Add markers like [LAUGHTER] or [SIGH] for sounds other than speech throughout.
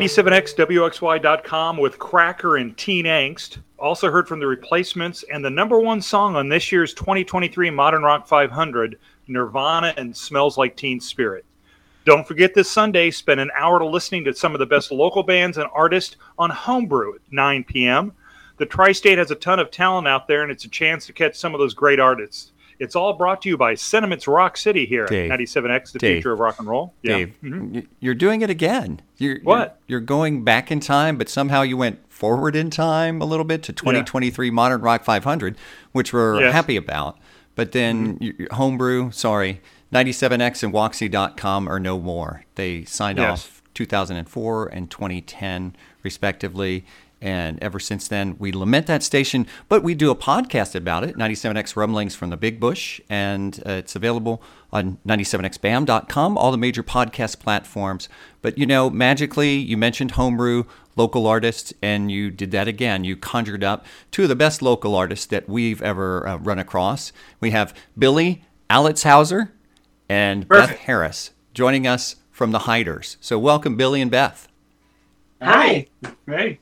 97xwxy.com with Cracker and Teen Angst. Also heard from the replacements and the number one song on this year's 2023 Modern Rock 500, Nirvana and Smells Like Teen Spirit. Don't forget this Sunday, spend an hour listening to some of the best local bands and artists on Homebrew at 9 p.m. The Tri State has a ton of talent out there, and it's a chance to catch some of those great artists. It's all brought to you by Sentiments Rock City here Dave, at 97X, the Dave, future of rock and roll. Yeah. Dave, mm-hmm. y- you're doing it again. You're, What? You're, you're going back in time, but somehow you went forward in time a little bit to 2023 Modern Rock 500, which we're Yes. happy about. But then mm-hmm. y- Homebrew, sorry, 97X and WOXY.com are no more. They signed Yes. off 2004 and 2010, respectively. And ever since then, we lament that station, but we do a podcast about it, 97X Rumblings from the Big Bush, and uh, it's available on 97xbam.com, all the major podcast platforms. But you know, magically, you mentioned Homebrew, local artists, and you did that again. You conjured up two of the best local artists that we've ever uh, run across. We have Billy Alletzhauser and Beth Harris joining us from the Hiders. So, welcome, Billy and Beth. Hi. Hey.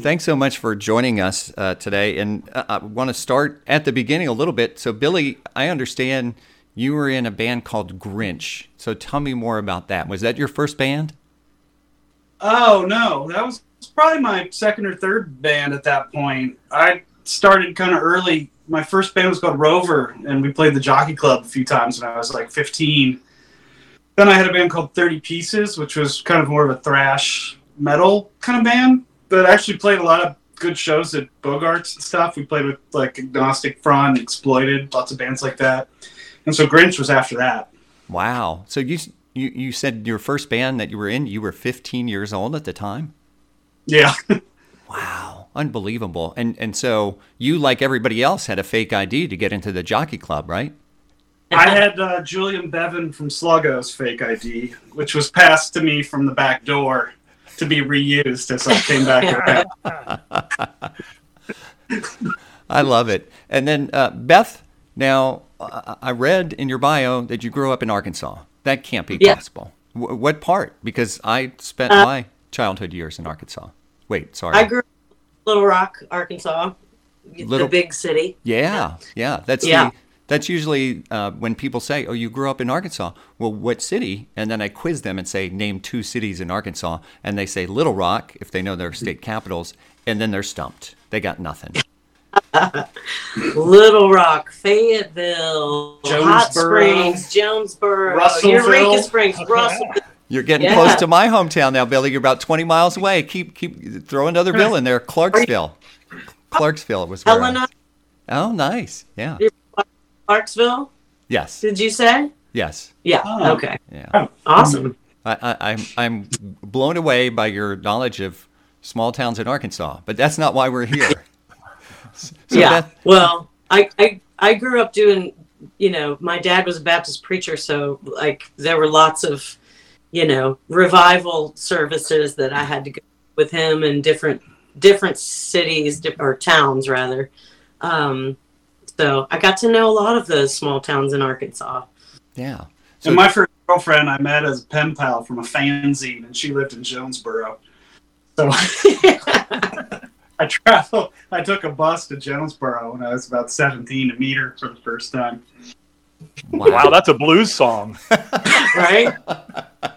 Thanks so much for joining us uh, today. And uh, I want to start at the beginning a little bit. So, Billy, I understand you were in a band called Grinch. So, tell me more about that. Was that your first band? Oh no, that was probably my second or third band at that point. I started kind of early. My first band was called Rover, and we played the Jockey Club a few times when I was like 15. Then I had a band called 30 Pieces, which was kind of more of a thrash metal kind of band, but actually played a lot of good shows at Bogarts and stuff. We played with like Agnostic Front, Exploited, lots of bands like that. And so Grinch was after that. Wow. So, you, you, you said your first band that you were in, you were 15 years old at the time? Yeah. [LAUGHS] Wow. Unbelievable. And, and so, you, like everybody else, had a fake ID to get into the Jockey Club, right? I had uh, Julian Bevan from Sluggo's fake ID, which was passed to me from the back door to be reused as I came back around. [LAUGHS] I love it. And then, uh, Beth, now uh, I read in your bio that you grew up in Arkansas. That can't be Yeah. possible. W- what part? Because I spent Uh, my childhood years in Arkansas. Wait, sorry. I grew up in Little Rock, Arkansas, Little- the big city. yeah, yeah. That's Yeah. the. That's usually uh, when people say, "Oh, you grew up in Arkansas." Well, what city? And then I quiz them and say, "Name two cities in Arkansas," and they say Little Rock if they know their state capitals, and then they're stumped. They got nothing. Little Rock, Fayetteville, Hot Springs, Jonesboro, Russellville. Eureka Springs, Russell. You're getting Yeah. close to my hometown now, Billy. You're about 20 miles away. Keep keep throw another bill in there. Clarksville. Clarksville was where. I- Helena, Oh, nice. Yeah. Clarksville. Yes. Did you say? Yes. Yeah. Oh. Okay. Yeah. Awesome. I, I, I'm I'm blown away by your knowledge of small towns in Arkansas, but that's not why we're here. [LAUGHS] So yeah. Beth- well, I, I I grew up doing. You know, my dad was a Baptist preacher, so like there were lots of, you know, revival services that I had to go with him in different different cities or towns rather. Um, so I got to know a lot of those small towns in Arkansas. yeah. So and my first girlfriend I met as a pen pal from a fanzine, and she lived in Jonesboro. So [LAUGHS] I traveled. I took a bus to Jonesboro when I was about 17 to meet her for the first time. Wow, that's a blues song. [LAUGHS] right?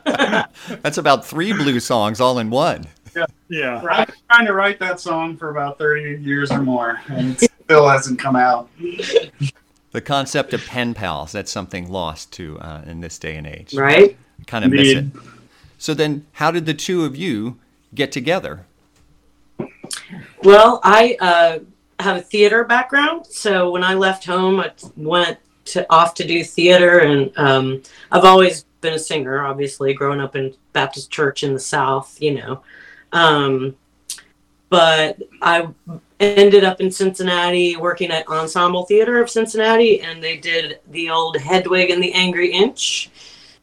[LAUGHS] that's about three blues songs all in one. Yeah. yeah. I've been trying to write that song for about 30 years or more, and it still hasn't come out. The concept of pen pals, that's something lost to uh, in this day and age. Right? Kind of miss it. So then, how did the two of you get together? Well, I uh, have a theater background, so when I left home, I went to off to do theater, and um, I've always been a singer. Obviously, growing up in Baptist church in the South, you know. Um, but I ended up in Cincinnati working at Ensemble Theater of Cincinnati, and they did the old Hedwig and the Angry Inch,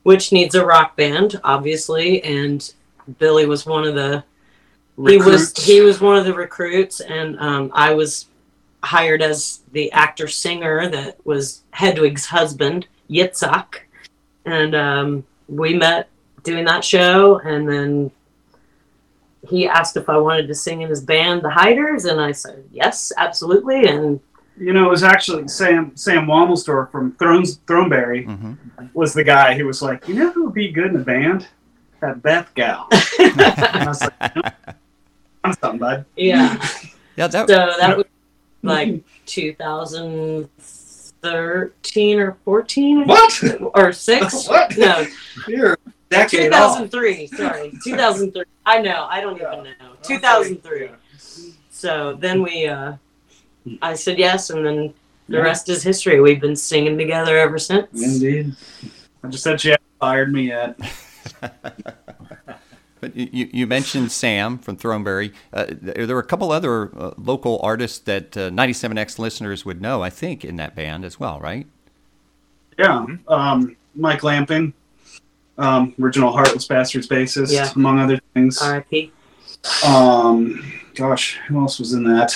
which needs a rock band, obviously, and Billy was one of the he was he was one of the recruits and um, i was hired as the actor singer that was hedwig's husband yitzhak and um, we met doing that show and then he asked if I wanted to sing in his band, The Hiders, and I said yes, absolutely. And You know, it was actually Sam Sam Womelsdorf from Thrones Throneberry hmm was the guy who was like, you know who would be good in a band? That Beth gal. [LAUGHS] and I was like, "No, I'm something, bud. yeah, [LAUGHS] Yeah, that, so that was like 2013 or 14 What? or six. [LAUGHS] What? No, You're a decade 2003. Sorry, 2003. I know. I don't even know. 2003. So then we, uh, I said yes, and then the rest is history. We've been singing together ever since. Indeed. I just said she hadn't fired me yet. [LAUGHS] [LAUGHS] But you, you you mentioned Sam from Throneberry. Uh, there there were a couple other uh, local artists that uh, 97X listeners would know, I think, in that band as well, right? Yeah. Um, Mike Lamping, um, original Heartless Bastards bassist, Yeah. among other things. R.I.P. Um, gosh, who else was in that?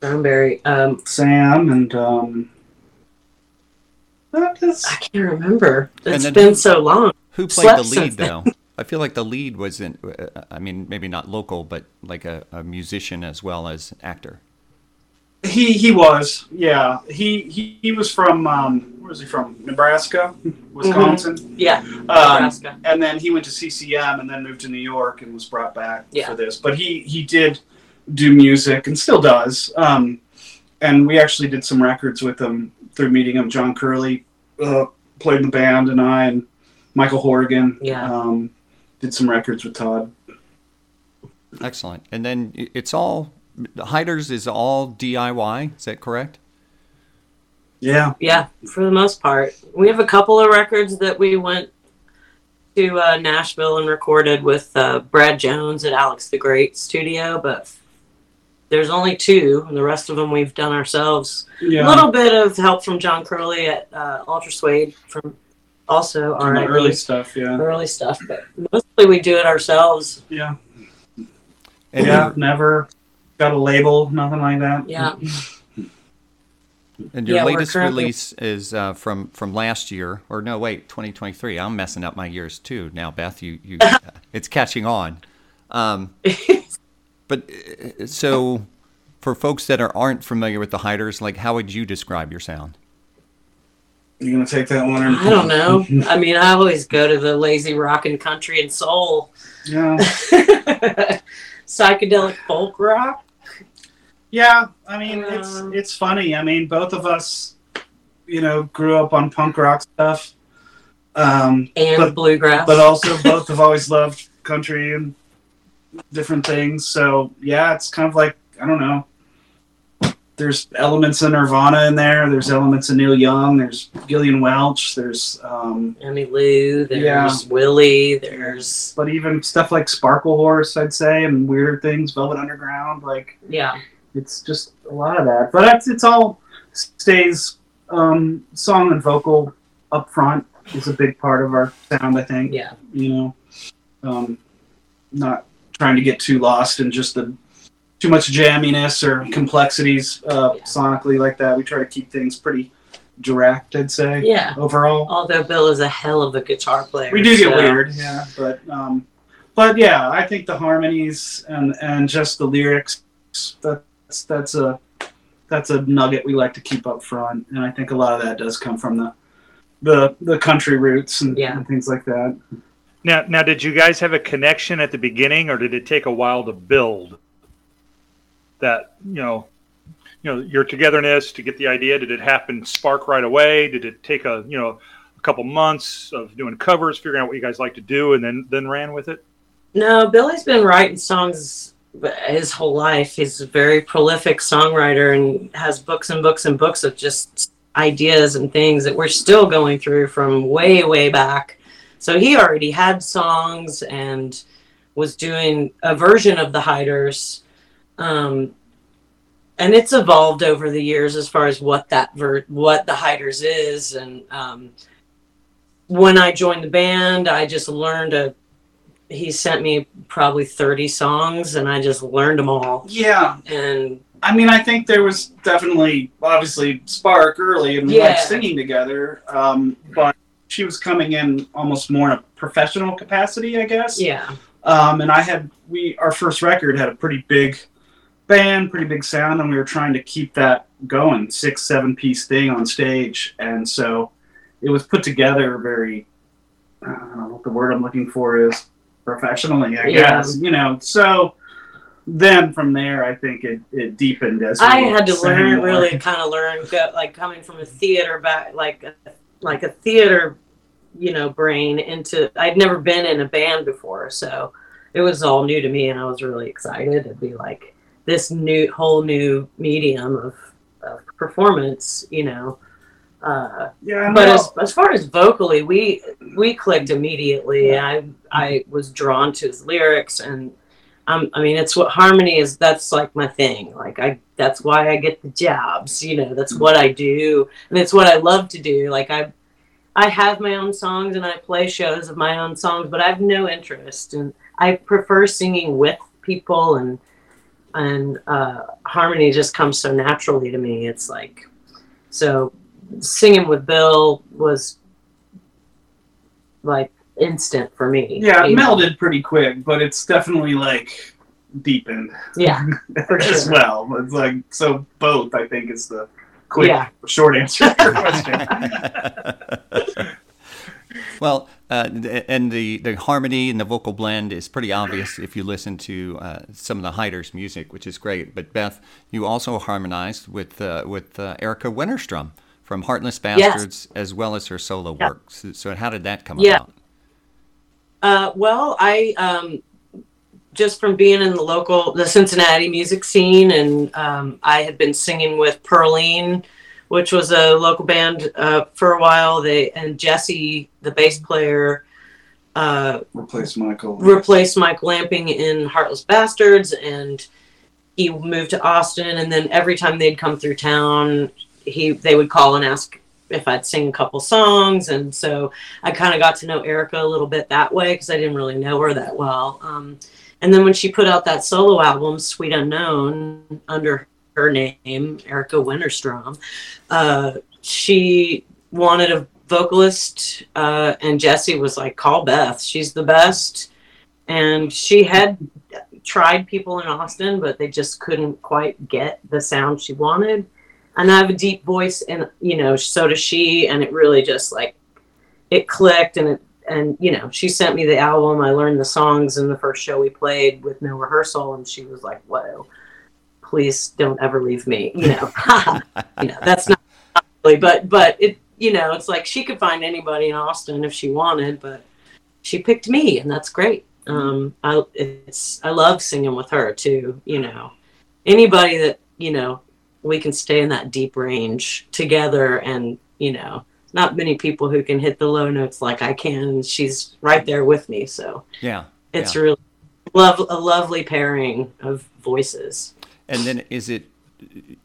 Throneberry. Um, Sam and um, I can't remember. It's been who- so long. Who played Slept the lead, though? I feel like the lead was in, uh, I mean, maybe not local, but like a, a musician as well as actor. He he was yeah he he, he was from um, where was he from Nebraska, Wisconsin, Yeah, um, Nebraska. and then he went to CCM and then moved to New York and was brought back Yeah. for this. But he he did do music and still does. Um, and we actually did some records with him through meeting him. John Curley uh, played in the band, and I and Michael Horgan Yeah. um, did some records with Todd. Excellent. And then it's all, the Hiders is all DIY, is that correct? Yeah, Yeah, for the most part. We have a couple of records that we went to uh, Nashville and recorded with uh, Brad Jones at Alex the Great studio, but there's only two, and the rest of them we've done ourselves. yeah. A little bit of help from John Curley at uh, Ultrasuede from also Some our early stuff. Yeah, early stuff, but mostly we do it ourselves. yeah, And yeah. Never got a label, nothing like that. Yeah. And your Yeah, latest currently- release is uh, from from last year, or no, wait, 2023. I'm messing up my years too now, Beth. You you, [LAUGHS] it's catching on. Um, [LAUGHS] but uh, so, for folks that are, aren't familiar with the Hiders, like how would you describe your sound? You gonna take that one? Or... I don't know. I mean, I always go to the lazy rock and country and soul. Yeah. [LAUGHS] Psychedelic folk rock. Yeah, I mean it's Um, it's funny. I mean, both of us, you know, grew up on punk rock stuff, um, and But- bluegrass. but also both have always loved country and different things. So yeah, it's kind of like I don't know. There's elements of Nirvana in there. There's elements of Neil Young. There's Gillian Welch. There's um, Emmylou, there's Yeah. Willie, there's but even stuff like Sparklehorse, I'd say, and weirder things, Velvet Underground, like yeah, it's just a lot of that. But it's, it's all stays um, song and vocal up front is a big part of our sound. I think. yeah, You know, um, not trying to get too lost in just the too much jamminess or complexities uh, Yeah. sonically like that. We try to keep things pretty direct. I'd say yeah. overall. Although Bill is a hell of a guitar player, We do get so- weird, yeah, but um, but yeah, I think the harmonies and and just the lyrics that's that's a that's a nugget we like to keep up front, and I think a lot of that does come from the the the country roots and, Yeah. and things like that. Now, now, did you guys have a connection at the beginning, or did it take a while to build that? You know, you know, your togetherness to get the idea. Did it happen spark right away? Did it take a you know a couple months of doing covers, figuring out what you guys like to do, and then then ran with it? No, Billy's been writing songs his whole life. He's a very prolific songwriter and has books and books and books of just ideas and things that we're still going through from way, way back. So he already had songs and was doing a version of the Hiders. Um, and it's evolved over the years as far as what that ver- what the Hiders is. And um, when I joined the band, I just learned a he sent me probably 30 songs and I just learned them all. Yeah, And I mean, I think there was definitely obviously spark early, and we Yeah. liked singing together. Um, but she was coming in almost more in a professional capacity, I guess. yeah, Um, and I had we our first record had a pretty big band, pretty big sound, and we were trying to keep that going, six, seven piece thing on stage. And so it was put together very I don't know what the word I'm looking for is professionally, I Yeah. guess. You know, so then from there I think it, it deepened as I had to learn, more. really kind of learn, go, like coming from a theater back, like a, like a theater, you know, brain into. I'd never been in a band before, so it was all new to me, and I was really excited to be like this new, whole new medium of, of performance, you know. Uh, Yeah, but as, as far as vocally, we we clicked immediately. I I was drawn to his lyrics, and um, I mean, it's what harmony is. That's like my thing. Like I, that's why I get the jobs. You know, that's what I do, and it's what I love to do. Like I, I have my own songs and I play shows of my own songs, but I have no interest, and I prefer singing with people, and and uh, harmony just comes so naturally to me. It's like so singing with Bill was like instant for me. yeah, it you know? melded pretty quick, but it's definitely like deepened Yeah, [LAUGHS] for as sure. well. It's like so both I think is the quick Yeah. short answer to your question. [LAUGHS] [LAUGHS] well, uh, and the, the harmony and the vocal blend is pretty obvious if you listen to uh, some of the Hiders music, which is great. But Beth, you also harmonized with uh, with uh, Erika Wennerstrom from Heartless Bastards, as well as her solo Yeah. work. So, so how did that come Yeah. about? Uh, well, I um, just from being in the local, the Cincinnati music scene, and um, I had been singing with Pearlene, which was a local band uh, for a while. They and Jesse, the bass player, uh, Replace Michael. replaced Mike Lamping in Heartless Bastards, and he moved to Austin. And then every time they'd come through town, he they would call and ask if I'd sing a couple songs. And so I kind of got to know Erika a little bit that way because I didn't really know her that well. Um, and then when she put out that solo album, Sweet Unknown, under her name, Erika Wennerstrom, uh, she wanted a vocalist, uh, and Jesse was like, "Call Beth. She's the best." And she had tried people in Austin, but they just couldn't quite get the sound she wanted. And I have a deep voice, and you know, so does she. And it really just like it clicked, and it and you know, she sent me the album. I learned the songs in the first show we played with no rehearsal, and she was like, "Whoa." Please don't ever leave me. You know, [LAUGHS] [LAUGHS] you know that's not really, but but it you know it's like she could find anybody in Austin if she wanted, but she picked me, and that's great. Um, I it's I love singing with her too. You know, anybody that you know we can stay in that deep range together, and you know, not many people who can hit the low notes like I can. She's right there with me, so Yeah. it's Yeah. really love a lovely pairing of voices. And then is it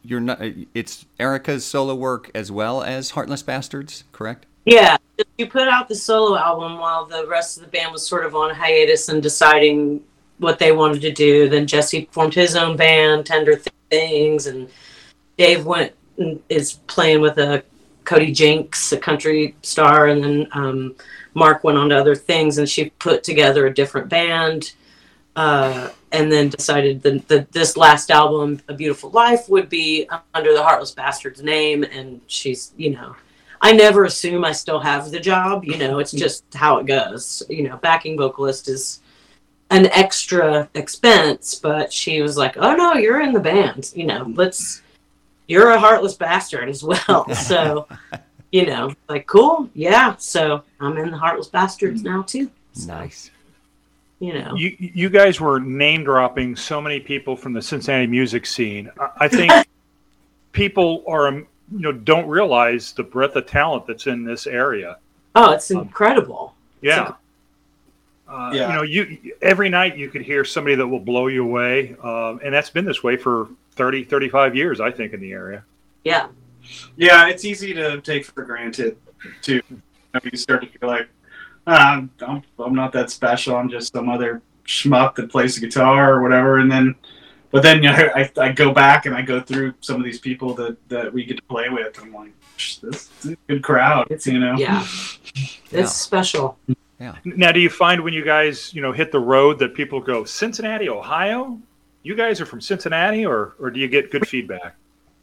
you're not it's Erika's solo work as well as Heartless Bastards, correct? Yeah, you put out the solo album while the rest of the band was sort of on hiatus and deciding what they wanted to do. Then Jesse formed his own band, Tender Things, and Dave went is playing with a Cody Jinks, a country star, and then um, Mark went on to other things, and she put together a different band. Uh, and then decided that this last album, A Beautiful Life, would be under the Heartless Bastards name. And she's, you know, I never assume I still have the job. You know, it's just how it goes. You know, backing vocalist is an extra expense, but she was like, "Oh no, you're in the band. You know, let's. You're a heartless bastard as well." [LAUGHS] So, you know, like cool, yeah. So I'm in the heartless bastards now too. So, Nice. You know, You you guys were name dropping so many people from the Cincinnati music scene. I, I think [LAUGHS] people are um, you know don't realize the breadth of talent that's in this area. oh, it's incredible. Yeah. Uh, Yeah. You know, you every night you could hear somebody that will blow you away, um, and that's been this way for 30, 35 years, I think, in the area. Yeah, Yeah, it's easy to take for granted too. You, know, you start to feel like ah, I'm, I'm I'm not that special. I'm just some other schmuck that plays the guitar or whatever. And then, but then you know, [LAUGHS] I, I go back and I go through some of these people that that we get to play with. I'm like, this is a good crowd. It's- you know. yeah, it's Yeah. special. Yeah. Now, do you find when you guys, you know, hit the road that people go Cincinnati, Ohio? You guys are from Cincinnati, or or do you get good feedback?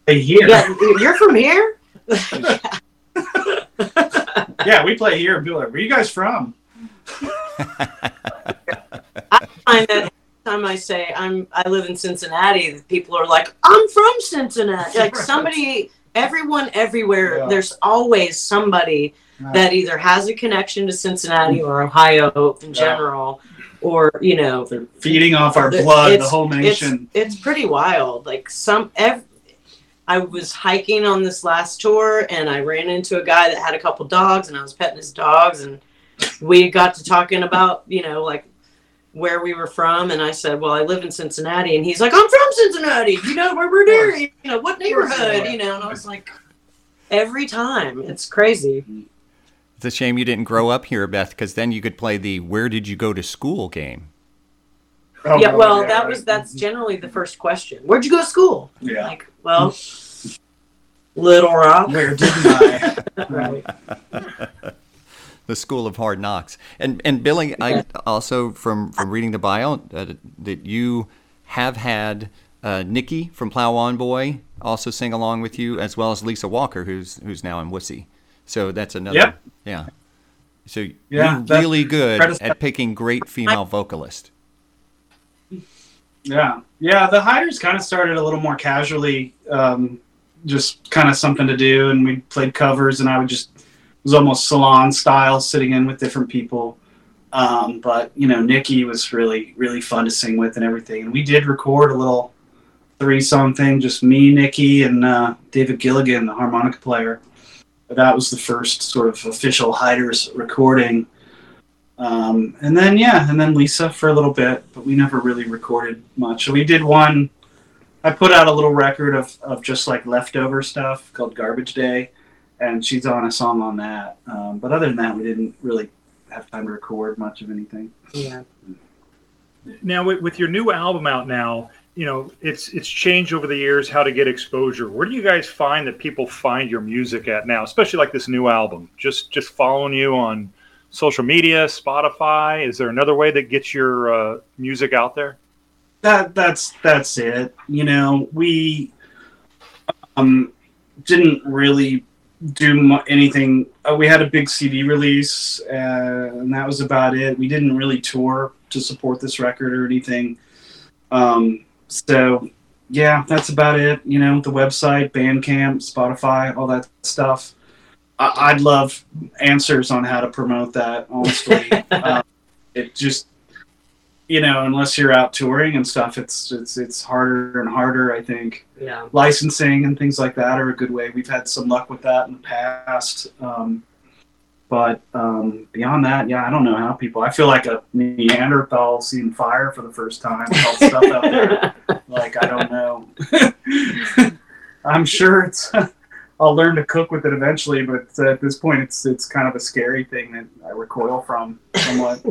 Play here. Yeah, you're from here. [LAUGHS] Yeah, we play here and people are like, where you guys from? [LAUGHS] I find that time I say I'm I live in Cincinnati, the people are like, I'm from Cincinnati. Like somebody, everyone, everywhere. Yeah. There's always somebody Yeah. that either has a connection to Cincinnati or Ohio in general, or you know, They're feeding off our blood, the whole nation. It's, it's pretty wild. Like some, ev- I was hiking on this last tour, and I ran into a guy that had a couple dogs, and I was petting his dogs, and we got to talking about, you know, like where we were from, and I said, "Well, I live in Cincinnati," and he's like, "I'm from Cincinnati. You know where we're near? You know what neighborhood? You know?" And I was like, every time, it's crazy. Mm. It's a shame you didn't grow up here, Beth, because then you could play the "Where did you go to school?" game. Oh, yeah, well, yeah, that right. was that's generally the first question. Where'd you go to school? Yeah. Like, well, Little Rock. Where didn't I? [LAUGHS] right. the School of Hard Knocks. And and Billy, I also from from reading the bio uh, that you have had uh, Nikki from Plow On Boy also sing along with you, as well as Lisa Walker, who's who's now in Wussy. So that's another. Yep. Yeah. So Yeah, you're really good at picking great female vocalists. Yeah, yeah. The hiders kind of started a little more casually, um, just kind of something to do, and we played covers, and I would just it was almost salon style, sitting in with different people. Um, but you know, Nikki was really really fun to sing with and everything, and we did record a little three song thing, just me, Nikki, and uh, David Gilligan, the harmonica player. But that was the first sort of official hiders recording. Um, and then yeah, and then Lisa for a little bit, but we never really recorded much. So we did one. I put out a little record of, of just like leftover stuff called Garbage Day, and she's on a song on that. Um, but other than that, we didn't really have time to record much of anything. Yeah. Now, with, with your new album out now, you know it's it's changed over the years how to get exposure. Where do you guys find that people find your music at now, especially like this new album? Just just following you on social media, Spotify. Is there another way that gets your uh, music out there? that that's that's it. You know, we um didn't really do mu- anything. Uh, we had a big CD release, uh, and that was about it. We didn't really tour to support this record or anything. Um, so yeah, that's about it. You know, the website, Bandcamp, Spotify, all that stuff. I- I'd love answers on how to promote that. Honestly, uh, [LAUGHS] it just you know, unless you're out touring and stuff, it's it's it's harder and harder. I think Yeah. licensing and things like that are a good way. We've had some luck with that in the past, um, but um, beyond that, yeah, I don't know how people. I feel like a Neanderthal seeing fire for the first time. all stuff out there, [LAUGHS] like I don't know. [LAUGHS] I'm sure it's. [LAUGHS] I'll learn to cook with it eventually, but at this point, it's it's kind of a scary thing that I recoil from somewhat.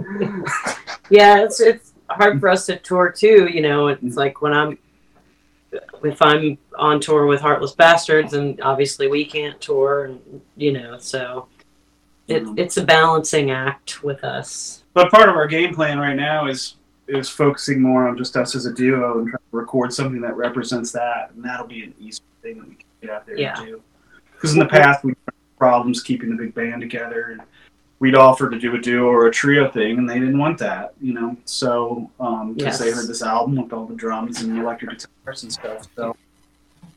yeah, it's it's hard for us to tour too. You know, it's like when I'm if I'm on tour with Heartless Bastards, and obviously we can't tour, and you know, so it, it's a balancing act with us. But part of our game plan right now is is focusing more on just us as a duo and trying to record something that represents that, and that'll be an easy thing that we can get out there Yeah. and do. Because in the past we had problems keeping the big band together, and we'd offer to do a duo or a trio thing, and they didn't want that, you know. So um, because they Yes. heard this album with all the drums and the electric guitars and stuff, so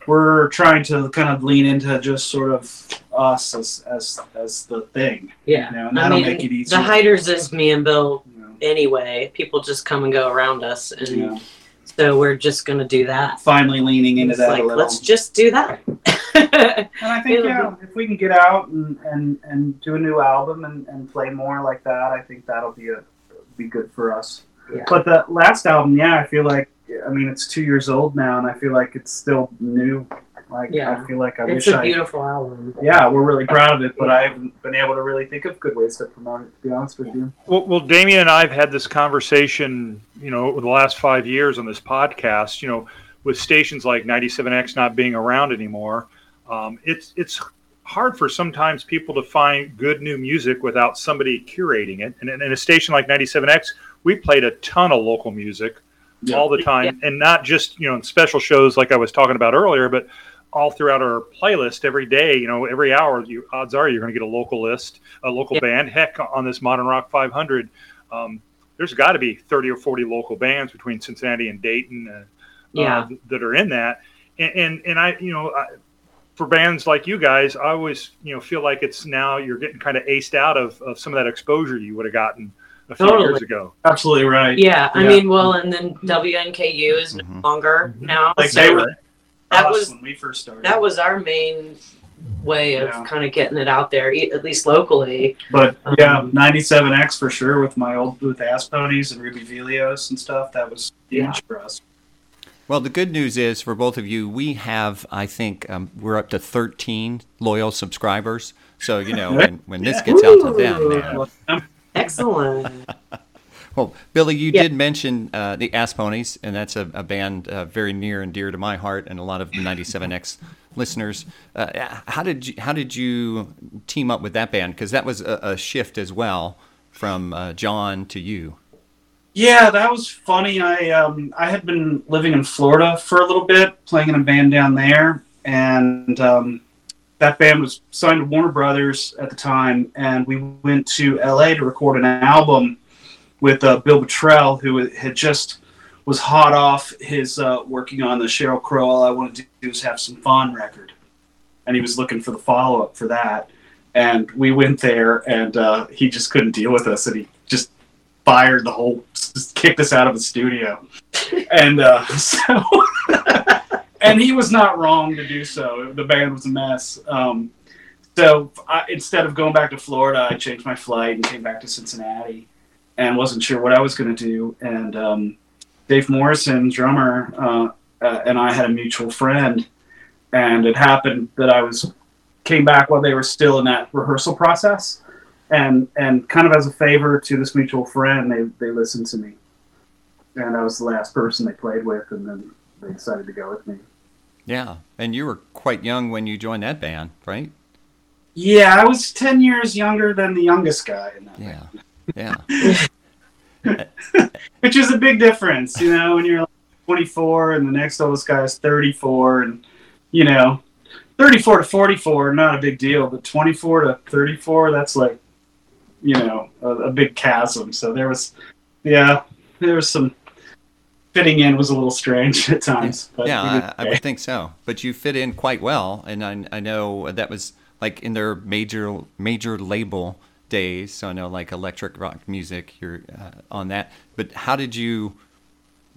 we're trying to kind of lean into just sort of us as as as the thing, Yeah, you know, and I that'll mean, make it easier. the hiders is me and Bill know. anyway. People just come and go around us, and Yeah. so we're just gonna do that. finally leaning into It's that like a little. let's just do that. [LAUGHS] and I think yeah, if we can get out and, and, and do a new album and, and play more like that, I think that'll be a be good for us. Yeah. But the last album, yeah, I feel like I mean it's two years old now, and I feel like it's still new. Like Yeah. I feel like I it's wish a I. beautiful album. Yeah, we're really proud of it, but I haven't been able to really think of good ways to promote it. To be honest with you. Well, well, Damien and I have had this conversation, you know, over the last five years on this podcast. You know, with stations like 97X not being around anymore, um, it's it's hard for sometimes people to find good new music without somebody curating it. And in a station like 97X, we played a ton of local music Yeah. all the time, and not just you know in special shows like I was talking about earlier, but all throughout our playlist every day. You know, every hour, you odds are you're going to get a local list, a local Yeah. band. Heck, on this Modern Rock 500, um, there's got to be 30 or 40 local bands between Cincinnati and Dayton. Uh, Yeah. uh, that are in that, and and, and I, you know, I, for bands like you guys, I always, you know, feel like it's now you're getting kind of aced out of, of some of that exposure you would have gotten a few Totally. years ago. Absolutely right. Yeah, I Yeah. mean, well, and then WNKU is no Mhm. longer now. Like so they were that was when we first started. that was our main way of Yeah. kind of getting it out there, at least locally. But Um, yeah, 97X for sure with my old with Ass Ponys and Ruby Vileos and stuff. That was huge Yeah. for us. Well, the good news is for both of you, we have, I think, um, we're up to 13 loyal subscribers. So, you know, when, when this gets out to them, man. Excellent. [LAUGHS] Well, Billy, you Yeah. did mention uh, the Ass Ponys, and that's a, a band uh, very near and dear to my heart and a lot of the 97X listeners. Uh, how did you how did you team up with that band? Because that was a, a shift as well from uh, John to you. Yeah, that was funny. I um, I had been living in Florida for a little bit, playing in a band down there, and um, that band was signed to Warner Brothers at the time, and we went to LA to record an album with uh, Bill Bottrell, who had just was hot off his uh, working on the Sheryl Crow. All I wanted to do is have some fun record, and he was looking for the follow up for that. And we went there, and uh, he just couldn't deal with us, and he just fired the whole, just kicked us out of the studio. [LAUGHS] and uh, [LAUGHS] so, and he was not wrong to do so. The band was a mess. Um, so I, instead of going back to Florida, I changed my flight and came back to Cincinnati, and wasn't sure what I was going to do. And um, Dave Morrison, drummer, uh, uh, and I had a mutual friend, and it happened that I was came back while they were still in that rehearsal process and and kind of as a favor to this mutual friend, they they listened to me, and I was the last person they played with, and then they decided to go with me. Yeah, and you were quite young when you joined that band, right? Yeah, I was ten years younger than the youngest guy in that, Yeah, yeah. [LAUGHS] which is a big difference, you know, when you're like 24 and the next oldest guy is 34, and you know, 34 to 44 not a big deal, but 24 to 34 that's like, you know, a, a big chasm. So there was, yeah, there was some fitting in was a little strange [LAUGHS] at times. But yeah, I, I would think so. But you fit in quite well, and I, I know that was like in their major major label days. So I know like electric rock music, you're uh, on that. But how did you?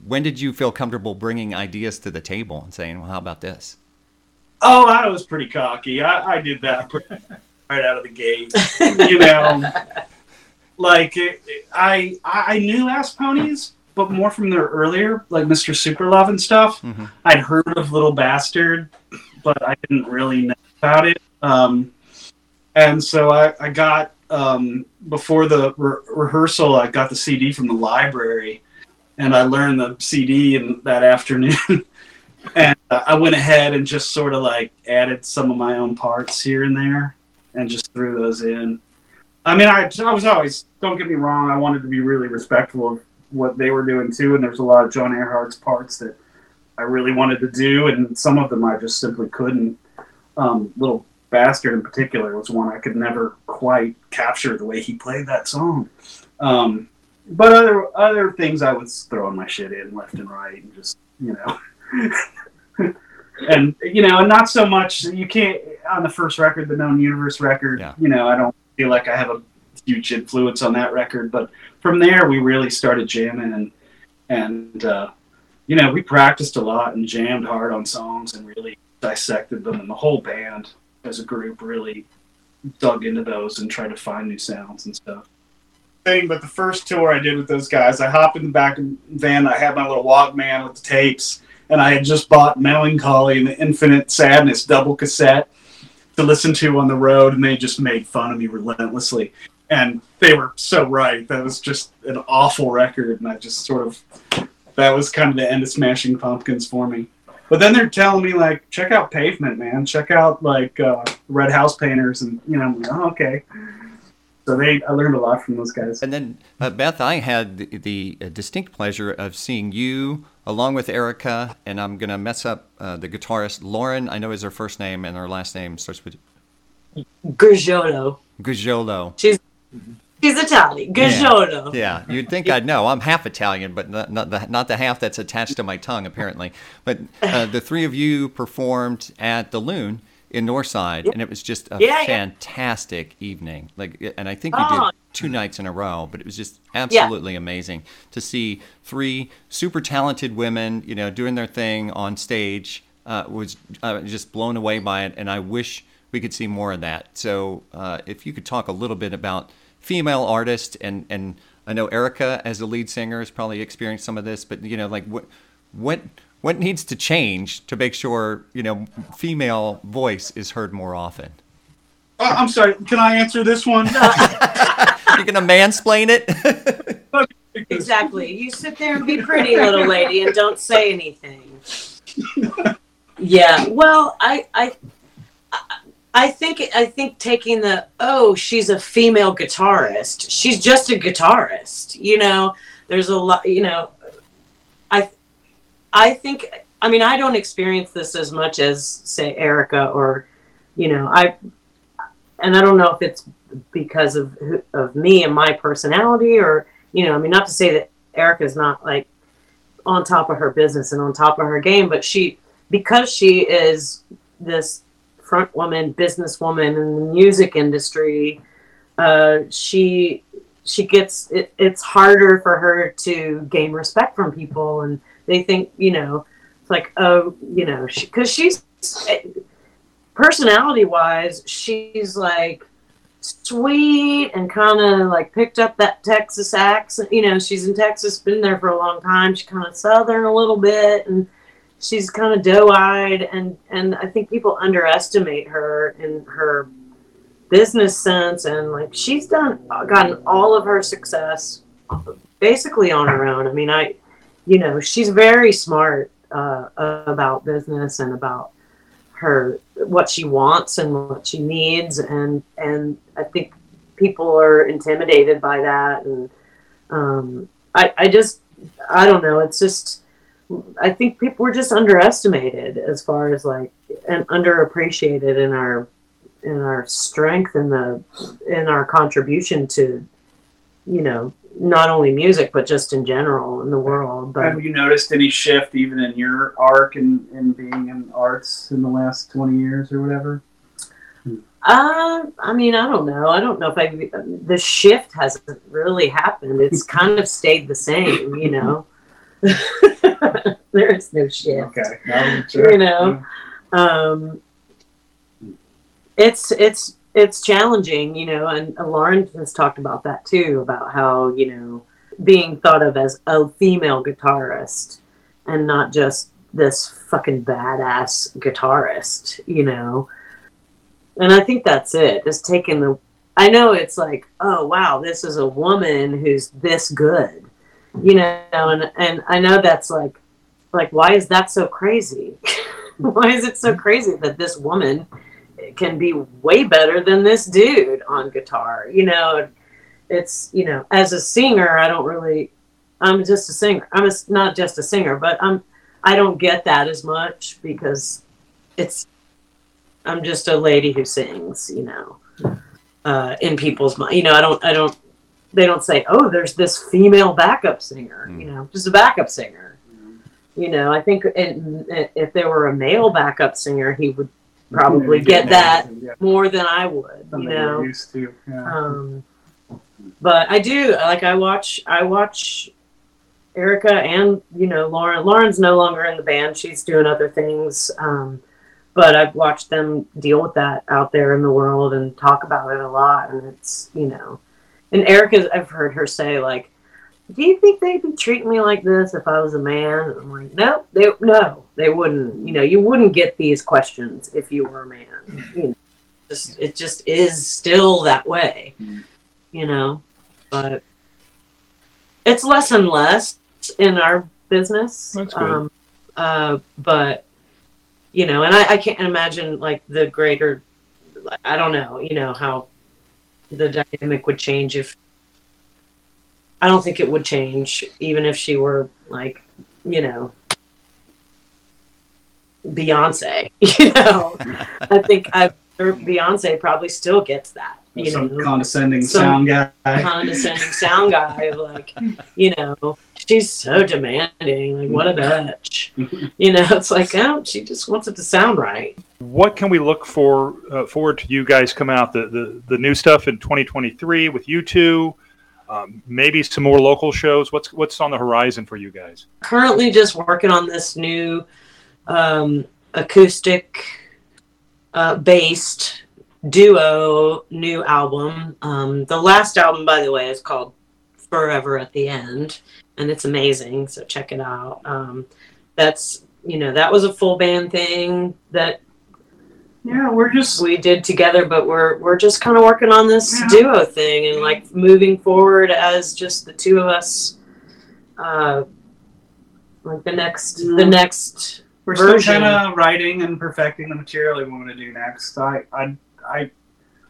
When did you feel comfortable bringing ideas to the table and saying, "Well, how about this?" Oh, I was pretty cocky. I, I did that [LAUGHS] right out of the gate. You know, [LAUGHS] like it- I I knew Ass Ponys, but more from their earlier, like Mr. Superlove and stuff. Mhm. I'd heard of Little Bastard, but I didn't really know about it. Um, and so I, I got um, before the re- rehearsal, I got the CD from the library, and I learned the CD in that afternoon. [LAUGHS] and uh, I went ahead and just sort of like added some of my own parts here and there, and just threw those in. I mean, I, I was always don't get me wrong. I wanted to be really respectful of what they were doing too, and there's a lot of John Erhardt's parts that I really wanted to do, and some of them I just simply couldn't. Um, Little Bastard in particular was one I could never quite capture the way he played that song. Um, but other other things I was throwing my shit in left and right, and just you know. [LAUGHS] and you know, and not so much. You can't on the first record, the Known Universe record. Yeah. You know, I don't feel like I have a huge influence on that record, but from there we really started jamming and and uh, you know we practiced a lot and jammed hard on songs and really dissected them, and the whole band as a group really dug into those and tried to find new sounds and stuff. Thing, but the first tour I did with those guys, I hopped in the back of the van. I had my little Walkman with the tapes, and I had just bought Mellon Collie and the Infinite Sadness double cassette to listen to on the road, and they just made fun of me relentlessly. And they were so right. That was just an awful record, and I just sort of that was kind of the end of Smashing Pumpkins for me. But then they're telling me like, check out Pavement, man. Check out like uh, Red House Painters, and you know, I'm like, oh, okay. So they, I learned a lot from those guys. And then, uh, Beth, I had the, the uh, distinct pleasure of seeing you along with Erika, and I'm going to mess up uh, the guitarist Lauren. I know is her first name, and her last name starts with Grigiolo. Gurgiolo. She's she's Italian. Grigiolo. Yeah, you'd think I'd know. I'm half Italian, but not, not the not the half that's attached to my tongue, apparently. But uh, the three of you performed at the Loon in Northside, and it was just a Yeah, yeah. fantastic evening. Like, and I think you Oh. did two nights in a row, but it was just absolutely amazing to see three super talented women, you know, doing their thing on stage. Uh, was uh, just blown away by it, and I wish we could see more of that. So, uh, if you could talk a little bit about female artist and and I know Erika as a lead singer has probably experienced some of this, but you know, like what what what needs to change to make sure you know female voice is heard more often? Oh, I'm sorry. Can I answer this one? [LAUGHS] You're gonna mansplain it? [LAUGHS] Exactly. You sit there and be pretty, little lady, and don't say anything. [LAUGHS] Yeah. Well, I, I, I- think I think taking the oh she's a female guitarist. She's just a guitarist. You know, there's a lot. You know, I, I think. I mean, I don't experience this as much as say Erika or, you know, I, and I don't know if it's because of of me and my personality or you know, I mean, not to say that Erika's not like on top of her business and on top of her game, but she, because she is this front woman, businesswoman in the music industry, uh, she she gets it, it's harder for her to gain respect from people, and they think you know, it's like oh, you know, because she's personality wise, she's like sweet and kind of like picked up that Texas accent. You know, she's in Texas, been there for a long time. She's kind of southern a little bit, and she's kind of doe-eyed. And and I think people underestimate her in her business sense. And like she's done, gotten all of her success basically on her own. I mean, I, you know, she's very smart uh, about business and about her what she wants and what she needs and and I think people are intimidated by that and um, I I just I don't know it's just I think people were just underestimated as far as like and underappreciated in our in our strength and the in our contribution to you know not only music but just in general in the world but Have you noticed any shift even in your arc and in, in being in arts in the last 20 years or whatever? Uh, I mean, I don't know. I don't know if I the shift hasn't really happened. It's kind of stayed the same, you know. [LAUGHS] there is no shift. Okay. No, sure. You know. Um, it's it's it's challenging, you know, and Lauren has talked about that too, about how you know being thought of as a female guitarist and not just this fucking badass guitarist, you know. And I think that's it. Just taking the. I know it's like, oh wow, this is a woman who's this good, you know, and and I know that's like, like why is that so crazy? [LAUGHS] why is it so crazy that this woman can be way better than this dude on guitar? You know, it's you know, as a singer, I don't really. I'm just a singer. I'm a, not just a singer, but I'm. I don't get that as much because it's I'm just a lady who sings, you know, uh, in people's mind. You know, I don't, I don't, they don't say, oh, there's this female backup singer, you know, just a backup singer. You know, I think in, if there were a male backup singer, he would probably get that Yeah, more than I would, you know. used to. Yeah. Um, but I do like I watch I watch Erika and you know Lauren. Lauren's no longer in the band; she's doing other things. Um, but I've watched them deal with that out there in the world and talk about it a lot. And it's you know, and Erika, I've heard her say like, "Do you think they'd be treating me like this if I was a man?" And I'm like, "No, they no, they wouldn't. You know, you wouldn't get these questions if you were a man. You know, just it just is still that way." you know, but it's less and less in our business. That's good. Um, uh, but you know, and I, I can't imagine like the greater I don't know, you know how the dynamic would change if. I don't think it would change, even if she were like, you know, Beyonce. [LAUGHS] You know, [LAUGHS] I think I Beyonce probably still gets that. You Some know, condescending Some- sound guy. condescending sound guy, like, [LAUGHS] you know, she's so demanding. Like, what a bitch. [LAUGHS] You know, it's like, oh, she just wants it to sound right. What can we look for uh, forward to you guys come out the, the the new stuff in 2023 with you two? Um, maybe some more local shows. What's what's on the horizon for you guys? Currently, just working on this new um, acoustic uh, based duo new album. Um, the last album, by the way, is called Forever at the End, and it's amazing. So check it out. Um, that's you know that was a full band thing that Yeah, we're just we did together, but we're we're just kind of working on this Yeah. duo thing and like moving forward as just the two of us. Uh, like the next, the next we're still version. kind of writing and perfecting the material we want to do next. I I I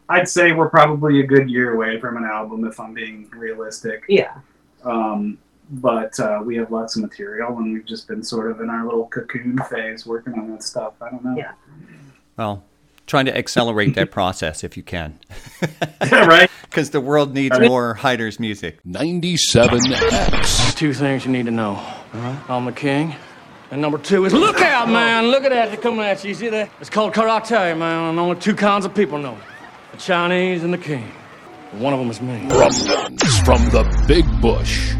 I'd say we're probably a good year away from an album if I'm being realistic. yeah. Um, but uh, we have lots of material, and we've just been sort of in our little cocoon phase working on that stuff. I don't know. Yeah. Well, trying to accelerate that process if you can, [LAUGHS] Yeah, right. because the world needs Right. more Hiders' music. 97X. Two things you need to know. Huh? I'm the king. And number two is look out, man. Look at that. They're coming at you. You see that? It's called karate, man. And only two kinds of people know it the Chinese and the king. One of them is me. Rumblings from the Big Bush.